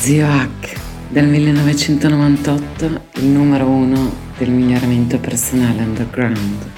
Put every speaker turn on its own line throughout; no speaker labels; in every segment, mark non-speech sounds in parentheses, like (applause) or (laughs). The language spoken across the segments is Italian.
Zio Hack, del 1998, il numero uno del miglioramento personale underground.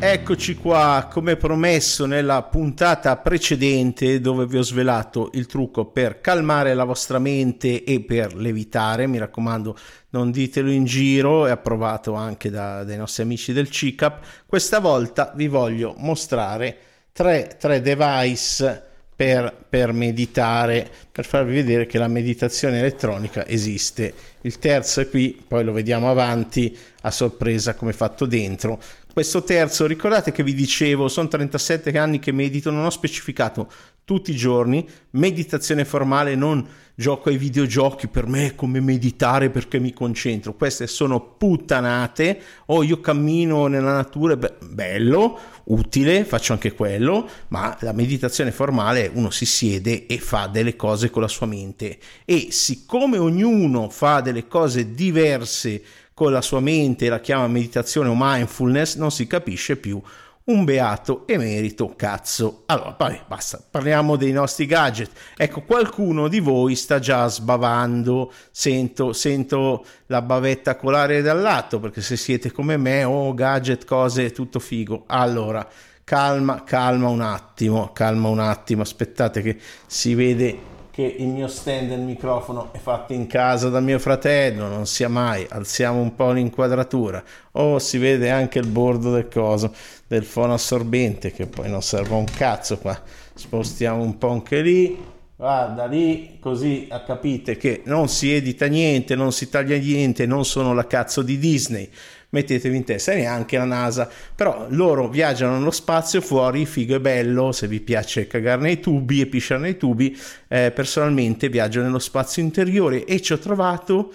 Eccoci qua, come promesso nella puntata precedente dove vi ho svelato il trucco per calmare la vostra mente e per levitare, mi raccomando non ditelo in giro, è approvato anche da, dai nostri amici del CICAP, questa volta vi voglio mostrare tre, tre device per, per, meditare, per farvi vedere che la meditazione elettronica esiste. Il terzo è qui, poi lo vediamo avanti a sorpresa come fatto dentro. Questo terzo, ricordate che vi dicevo, sono 37 anni che medito, non ho specificato tutti i giorni, meditazione formale, non gioco ai videogiochi, per me è come meditare perché mi concentro, queste sono puttanate, o io cammino nella natura, be- bello, utile, faccio anche quello, ma la meditazione formale uno si siede e fa delle cose con la sua mente. E siccome ognuno fa delle cose diverse con la sua mente, la chiama meditazione o mindfulness, non si capisce più un beato emerito cazzo. Allora, vabbè, basta, parliamo dei nostri gadget. Ecco, qualcuno di voi sta già sbavando, sento, sento la bavetta colare dal lato, perché se siete come me, oh, gadget, cose, tutto figo. Allora, calma, calma un attimo, calma un attimo, aspettate che si vede che il mio stand del microfono è fatto in casa da mio fratello, non sia mai, alziamo un po' l'inquadratura, oh, si vede anche il bordo del coso, del fono assorbente, che poi non serve un cazzo qua, spostiamo un po' anche lì, guarda lì, così capite che non si edita niente, non si taglia niente, non sono la cazzo di Disney, mettetevi in testa, neanche la NASA, però loro viaggiano nello spazio fuori, figo e bello, se vi piace cagare nei tubi e pisciare nei tubi, eh, personalmente viaggio nello spazio interiore e ci ho trovato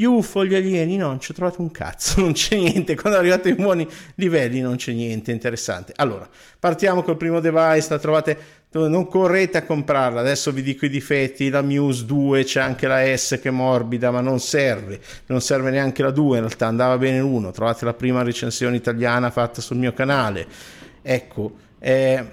gli UFO, gli alieni, no, non ci ho trovato un cazzo, (laughs) non c'è niente. Quando arrivate ai buoni livelli non c'è niente interessante. Allora, partiamo col primo device, la trovate, non correte a comprarla, adesso vi dico i difetti, la Muse 2 c'è anche la S che è morbida, ma non serve, non serve neanche la 2, in realtà andava bene l'1, trovate la prima recensione italiana fatta sul mio canale. Ecco, eh,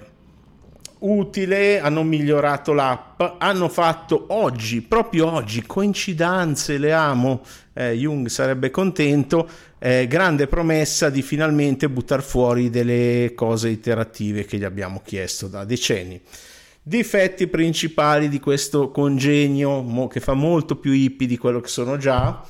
utile, hanno migliorato l'app, hanno fatto oggi, proprio oggi, coincidenze, le amo, eh, Jung sarebbe contento, eh, grande promessa di finalmente buttare fuori delle cose iterative che gli abbiamo chiesto da decenni. Difetti principali di questo congegno mo, che fa molto più hippie di quello che sono già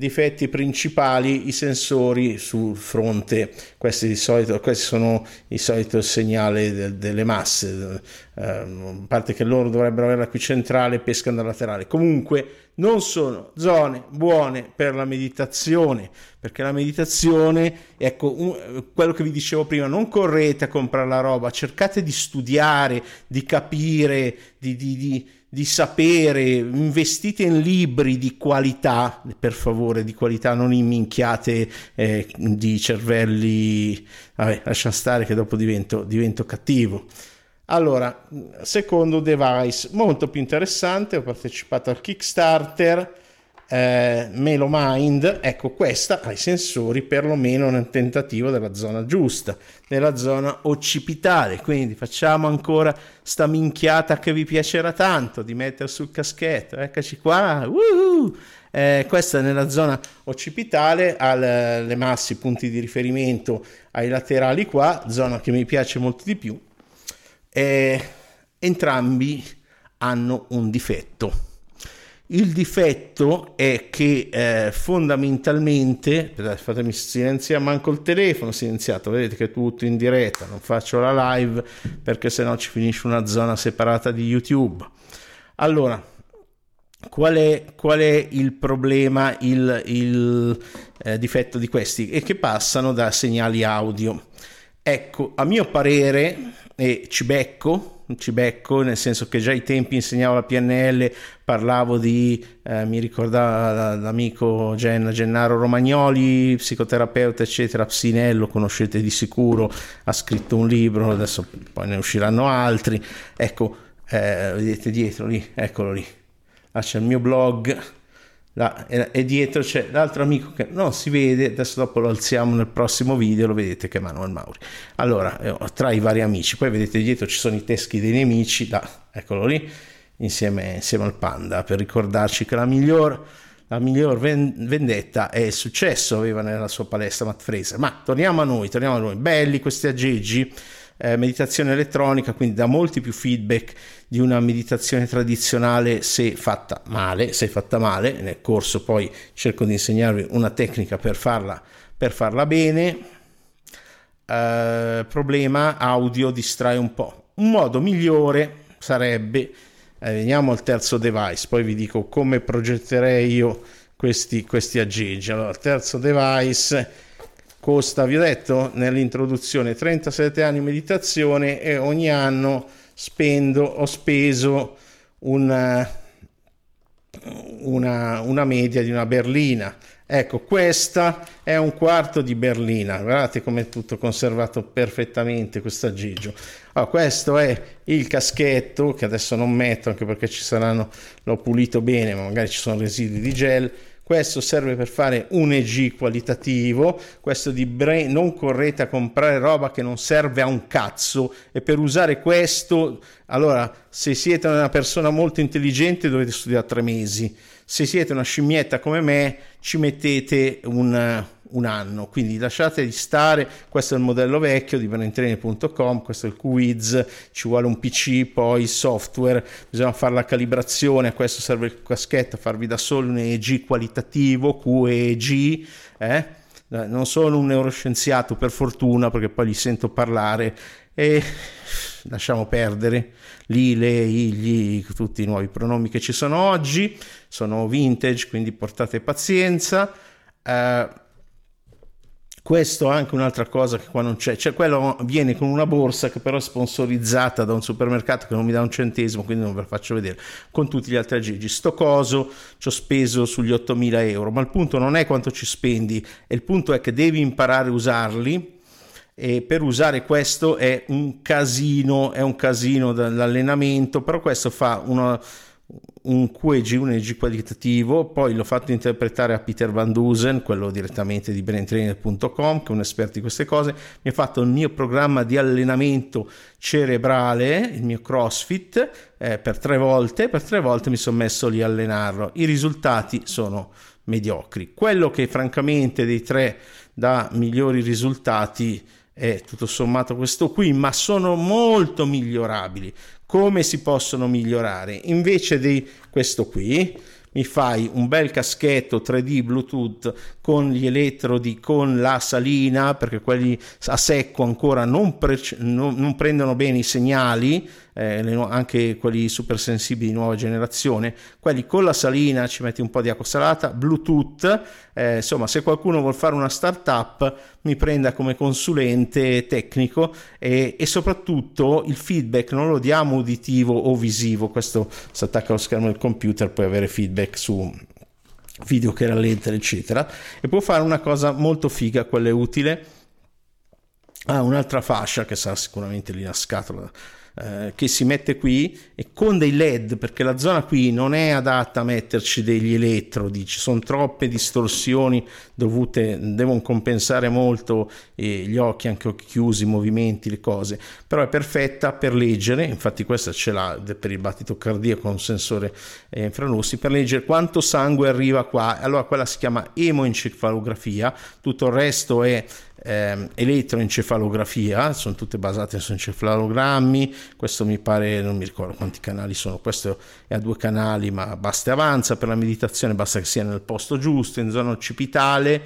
difetti principali i sensori sul fronte. Questi, di solito, questi sono i soliti segnali de, delle masse. Eh, a parte che loro dovrebbero averla qui centrale e pesca da laterale. Comunque non sono zone buone per la meditazione perché la meditazione ecco un, quello che vi dicevo prima non correte a comprare la roba cercate di studiare di capire di, di, di di sapere, investite in libri di qualità, per favore, di qualità, non in minchiate eh, di cervelli, vabbè, lascia stare che dopo divento, divento cattivo. Allora, secondo device molto più interessante, ho partecipato al Kickstarter, eh, Melomind, ecco questa ha i sensori perlomeno nel tentativo della zona giusta, nella zona occipitale, quindi facciamo ancora sta minchiata che vi piacerà tanto di mettere sul caschetto, eccoci qua, uh-huh! eh, questa è nella zona occipitale, ha le masse, i punti di riferimento ai laterali qua, zona che mi piace molto di più, eh, entrambi hanno un difetto il difetto è che eh, fondamentalmente, fatemi silenziare manco il telefono, silenziato, vedete che è tutto in diretta, non faccio la live perché sennò ci finisce una zona separata di YouTube. Allora, qual è, qual è il problema, il, il eh, difetto di questi? È che passano da segnali audio. Ecco, a mio parere, e ci becco, nel senso che già ai tempi insegnavo la PNL, parlavo di, eh, mi ricordava l'amico Gen, Gennaro Romagnoli, psicoterapeuta, eccetera, Psinello, conoscete di sicuro, ha scritto un libro, adesso poi ne usciranno altri. Ecco, eh, vedete dietro lì, eccolo lì. Là c'è il mio blog, là, e, dietro c'è l'altro amico che non si vede, adesso dopo lo alziamo nel prossimo video, lo vedete che è Manuel Mauri. Allora, eh, tra i vari amici, poi vedete dietro ci sono i teschi dei nemici, là, eccolo lì, insieme, insieme al panda, per ricordarci che la miglior, la miglior vendetta è il successo, aveva nella sua palestra Matt Fraser. Ma torniamo a noi, torniamo a noi, belli questi aggeggi eh, meditazione elettronica, quindi dà molti più feedback di una meditazione tradizionale se fatta male, se fatta male. Nel corso poi cerco di insegnarvi una tecnica per farla, per farla bene. Eh, problema audio distrae un po'. Un modo migliore sarebbe, eh, veniamo al terzo device, poi vi dico come progetterei io questi, questi aggeggi. Allora, terzo device costa, vi ho detto nell'introduzione, 37 anni di meditazione e ogni anno spendo, ho speso una, una, una media di una berlina. Ecco, questa è un quarto di berlina, guardate come è tutto conservato perfettamente questo aggeggio. Allora, questo è il caschetto che adesso non metto anche perché ci saranno, l'ho pulito bene, ma magari ci sono residui di gel questo serve per fare un EG qualitativo, questo di brain, non correte a comprare roba che non serve a un cazzo. E per usare questo, allora se siete una persona molto intelligente dovete studiare tre mesi, se siete una scimmietta come me ci mettete un un anno, quindi lasciate di stare, questo è il modello vecchio di benentrainer.com, questo è il quiz, ci vuole un PC, poi software, bisogna fare la calibrazione, a questo serve il caschetto, farvi da solo un EEG qualitativo, QEEG, eh? non sono un neuroscienziato per fortuna perché poi li sento parlare e (laughs) lasciamo perdere lì, lei, gli, tutti i nuovi pronomi che ci sono oggi, sono vintage, quindi portate pazienza. Uh, questo è anche un'altra cosa che qua non c'è, cioè quello viene con una borsa che però è sponsorizzata da un supermercato che non mi dà un centesimo, quindi non ve la faccio vedere, con tutti gli altri aggeggi. Sto coso ci ho speso sugli 8.000 euro, ma il punto non è quanto ci spendi, il punto è che devi imparare a usarli e per usare questo è un casino, è un casino dall'allenamento, però questo fa una un QEG, un EG qualitativo, poi l'ho fatto interpretare a Peter Van Dusen, quello direttamente di braintrainer.com, che è un esperto di queste cose, mi ha fatto il mio programma di allenamento cerebrale, il mio CrossFit, eh, per tre volte, per tre volte mi sono messo lì a allenarlo. I risultati sono mediocri. Quello che francamente dei tre dà migliori risultati è tutto sommato questo qui, ma sono molto migliorabili come si possono migliorare. Invece di questo qui mi fai un bel caschetto 3D Bluetooth con gli elettrodi, con la salina, perché quelli a secco ancora non, pre- non, non prendono bene i segnali, eh, anche quelli super sensibili di nuova generazione, quelli con la salina ci metti un po' di acqua salata, Bluetooth, eh, insomma se qualcuno vuole fare una startup mi prenda come consulente tecnico e, e soprattutto il feedback non lo diamo uditivo o visivo, questo si attacca allo schermo del computer, puoi avere feedback su video che rallenta eccetera e può fare una cosa molto figa quella è utile. Ah, un'altra fascia che sarà sicuramente lì la scatola eh, che si mette qui e con dei led perché la zona qui non è adatta a metterci degli elettrodi ci sono troppe distorsioni dovute devono compensare molto eh, gli occhi anche occhi chiusi i movimenti le cose. Però è perfetta per leggere infatti questa ce l'ha per il battito cardiaco un sensore eh, infrarossi per leggere quanto sangue arriva qua. Allora quella si chiama emoencefalografia tutto il resto è eh, elettroencefalografia, sono tutte basate su encefalogrammi, questo mi pare, non mi ricordo quanti canali sono, questo è a due canali, ma basta e avanza, per la meditazione basta che sia nel posto giusto, in zona occipitale,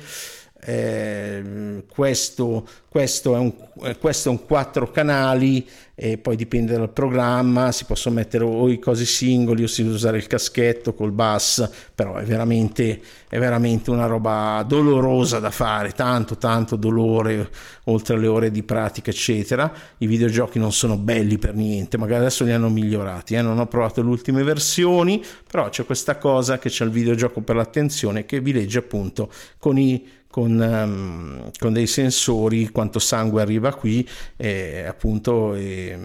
eh, questo, questo, è un, questo è un quattro canali e poi dipende dal programma, si possono mettere o i cosi singoli o si può usare il caschetto col bus, però è veramente, è veramente una roba dolorosa da fare, tanto tanto dolore oltre alle ore di pratica eccetera. I videogiochi non sono belli per niente, magari adesso li hanno migliorati, eh? non ho provato le ultime versioni, però c'è questa cosa che c'è il videogioco per l'attenzione che vi legge appunto con i con, um, con dei sensori quanto sangue arriva qui e appunto e,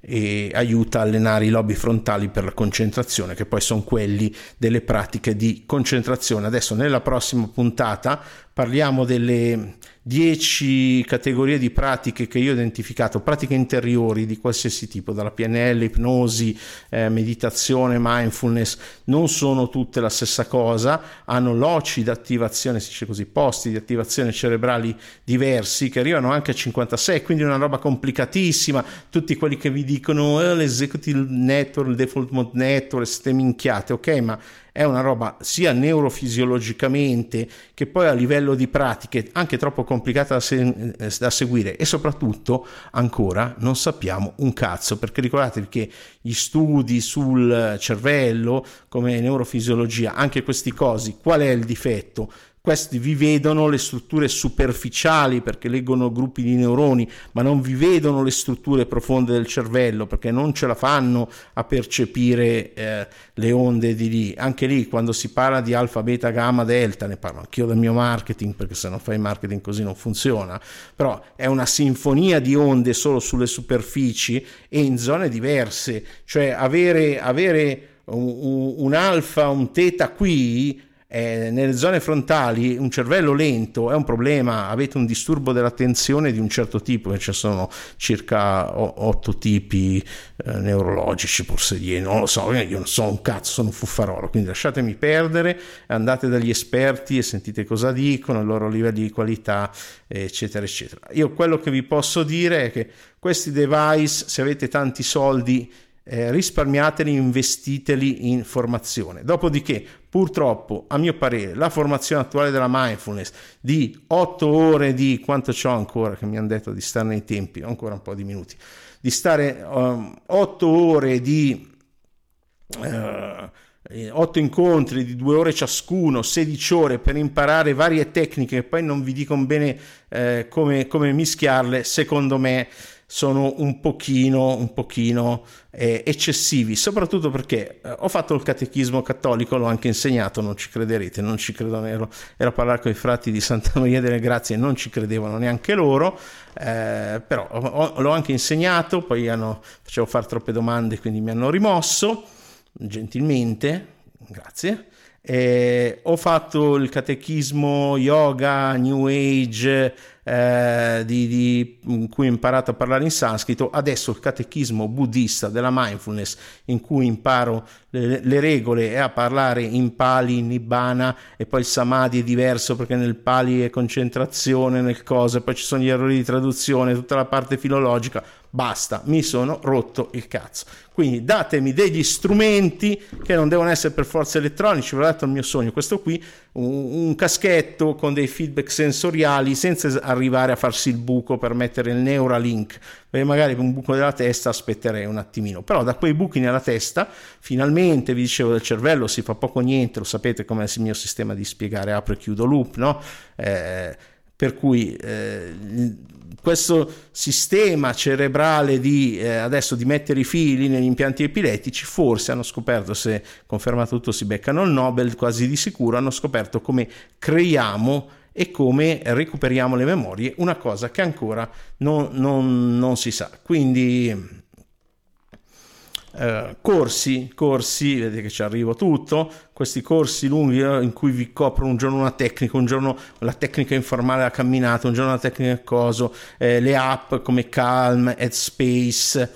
e aiuta a allenare i lobi frontali per la concentrazione che poi sono quelli delle pratiche di concentrazione. Adesso nella prossima puntata parliamo delle 10 categorie di pratiche che io ho identificato, pratiche interiori di qualsiasi tipo, dalla PNL, ipnosi, eh, meditazione, mindfulness, non sono tutte la stessa cosa, hanno loci di attivazione, si dice così, posti di attivazione cerebrali diversi che arrivano anche a 56, quindi è una roba complicatissima, tutti quelli che vi dicono eh, l'executive network, il default mode network, ste minchiate, ok, ma è una roba sia neurofisiologicamente che poi a livello di pratiche anche troppo complicata da, se- eh, da, seguire. E soprattutto ancora non sappiamo un cazzo perché ricordatevi che gli studi sul cervello come neurofisiologia anche questi cosi qual è il difetto questi vi vedono le strutture superficiali perché leggono gruppi di neuroni, ma non vi vedono le strutture profonde del cervello perché non ce la fanno a percepire eh, le onde di lì. Anche lì, quando si parla di alfa, beta, gamma, delta, ne parlo anch'io del mio marketing perché se non fai marketing così non funziona, però è una sinfonia di onde solo sulle superfici e in zone diverse, cioè avere, avere un, un alfa, un teta qui eh, nelle zone frontali un cervello lento è un problema, avete un disturbo dell'attenzione di un certo tipo, ci sono circa otto tipi eh, neurologici, forse non lo so, io non sono un cazzo, sono un fuffarolo, quindi lasciatemi perdere, andate dagli esperti e sentite cosa dicono, i loro livelli di qualità, eccetera, eccetera. Io quello che vi posso dire è che questi device, se avete tanti soldi, eh, risparmiateli, investiteli in formazione. Dopodiché, purtroppo, a mio parere, la formazione attuale della mindfulness di 8 ore di quanto c'ho ancora, che mi hanno detto di stare nei tempi, ancora un po' di minuti, di stare um, 8 ore di... Uh, 8 incontri di 2 ore ciascuno, 16 ore per imparare varie tecniche poi non vi dicono bene eh, come, come mischiarle, secondo me sono un pochino, un pochino eh, eccessivi, soprattutto perché eh, ho fatto il catechismo cattolico, l'ho anche insegnato, non ci crederete, non ci credono, ero, ero a parlare con i frati di Santa (laughs) Maria delle Grazie e non ci credevano neanche loro, eh, però ho, l'ho anche insegnato, poi hanno, facevo fare troppe domande, quindi mi hanno rimosso, gentilmente, grazie. Ho fatto il catechismo yoga, new age, eh, di, di, in cui ho imparato a parlare in sanscrito, adesso il catechismo buddista della mindfulness in cui imparo le, le regole è a parlare in pali, in nibbana e poi il samadhi è diverso perché nel pali è concentrazione, nel cosa, poi ci sono gli errori di traduzione, tutta la parte filologica, basta, mi sono rotto il cazzo. Quindi datemi degli strumenti che non devono essere per forza elettronici, l'ho detto il mio sogno, questo qui, un, caschetto con dei feedback sensoriali senza arrivare a farsi il buco per mettere il Neuralink, perché magari un buco della testa aspetterei un attimino, però da quei buchi nella testa finalmente, vi dicevo del cervello, si fa poco niente, lo sapete come il mio sistema di spiegare apro e chiudo loop, no? Eh, per cui eh, questo sistema cerebrale di eh, adesso di mettere i fili negli impianti epilettici, forse hanno scoperto, se confermato tutto si beccano il Nobel quasi di sicuro, hanno scoperto come creiamo e come recuperiamo le memorie, una cosa che ancora non, non, non si sa. Quindi Uh, corsi, corsi, vedete che ci arrivo tutto, questi corsi lunghi uh, in cui vi copro un giorno una tecnica, un giorno la tecnica informale della camminata, un giorno la tecnica coso, eh, le app come Calm, Headspace,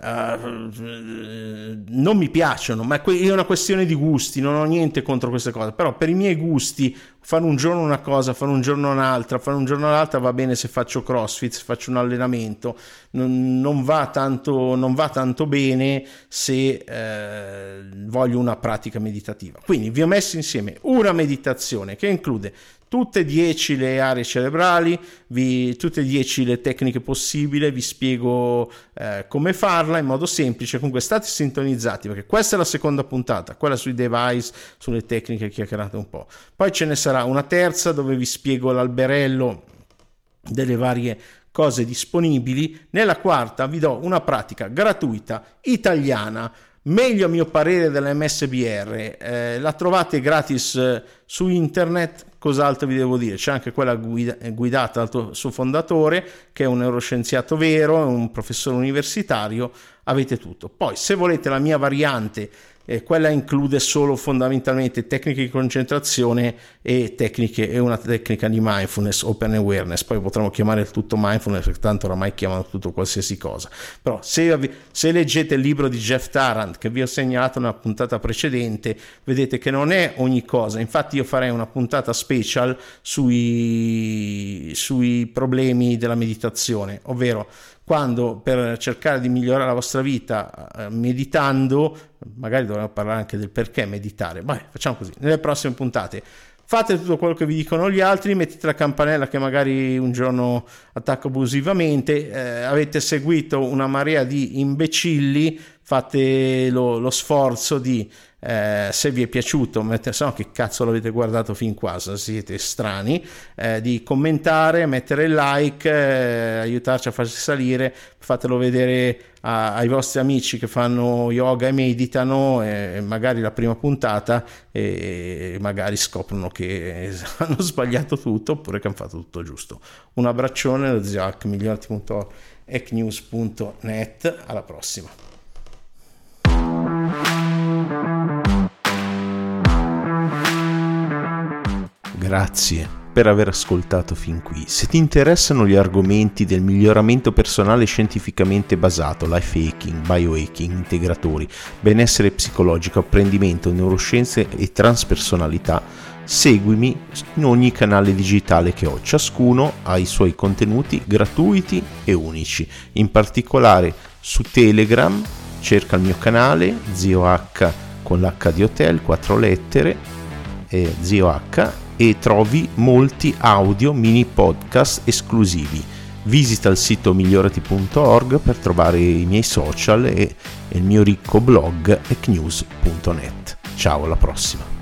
Uh, non mi piacciono, ma è una questione di gusti, non ho niente contro queste cose, però per i miei gusti fare un giorno una cosa, fare un giorno un'altra, fare un giorno l'altra va bene se faccio crossfit, se faccio un allenamento, non, non, va, tanto, non va, tanto, bene se eh, voglio una pratica meditativa. Quindi vi ho messo insieme una meditazione che include tutte e 10 le aree cerebrali, vi, tutte e 10 le tecniche possibili, vi spiego eh, come farla in modo semplice, comunque state sintonizzati perché questa è la seconda puntata, quella sui device, sulle tecniche chiacchierate un po'. Poi ce ne sarà una terza dove vi spiego l'alberello delle varie cose disponibili. Nella quarta vi do una pratica gratuita italiana meglio a mio parere dell'MSBR. Eh, la trovate gratis eh, su internet, cos'altro vi devo dire? C'è anche quella guida, guidata dal suo fondatore, che è un neuroscienziato vero, un professore universitario, avete tutto. Poi se volete la mia variante eh, quella include solo fondamentalmente tecniche di concentrazione e tecniche e una tecnica di mindfulness, open awareness, poi potremmo chiamare il tutto mindfulness perché tanto oramai chiamano tutto qualsiasi cosa. Però se, se leggete il libro di Jeff Tarrant che vi ho segnalato nella puntata precedente, vedete che non è ogni cosa, infatti io farei una puntata special sui, sui problemi della meditazione, ovvero quando per cercare di migliorare la vostra vita eh, meditando, magari dovremmo parlare anche del perché meditare, ma facciamo così, nelle prossime puntate. Fate tutto quello che vi dicono gli altri, mettete la campanella che magari un giorno attacco abusivamente, eh, avete seguito una marea di imbecilli, fate lo, lo sforzo di eh, se vi è piaciuto, mettete, se no che cazzo l'avete guardato fin qua, se siete strani, eh, di commentare, mettere il like, eh, aiutarci a farci salire, fatelo vedere a, ai vostri amici che fanno yoga e meditano, e magari la prima puntata, e magari scoprono che (laughs) hanno sbagliato tutto oppure che hanno fatto tutto giusto. Un abbraccione da zio Hack, migliorati.ecnews.net, alla prossima. Grazie per aver ascoltato fin qui. Se ti interessano gli argomenti del miglioramento personale scientificamente basato, life hacking, biohacking, integratori, benessere psicologico, apprendimento, neuroscienze e transpersonalità, seguimi in ogni canale digitale che ho. Ciascuno ha i suoi contenuti gratuiti e unici. In particolare su Telegram cerca il mio canale Zio H con l'H di hotel, quattro lettere, e Zio H e trovi molti audio mini podcast esclusivi. Visita il sito migliorati.org per trovare i miei social e il mio ricco blog ecnews.net. Ciao, alla prossima!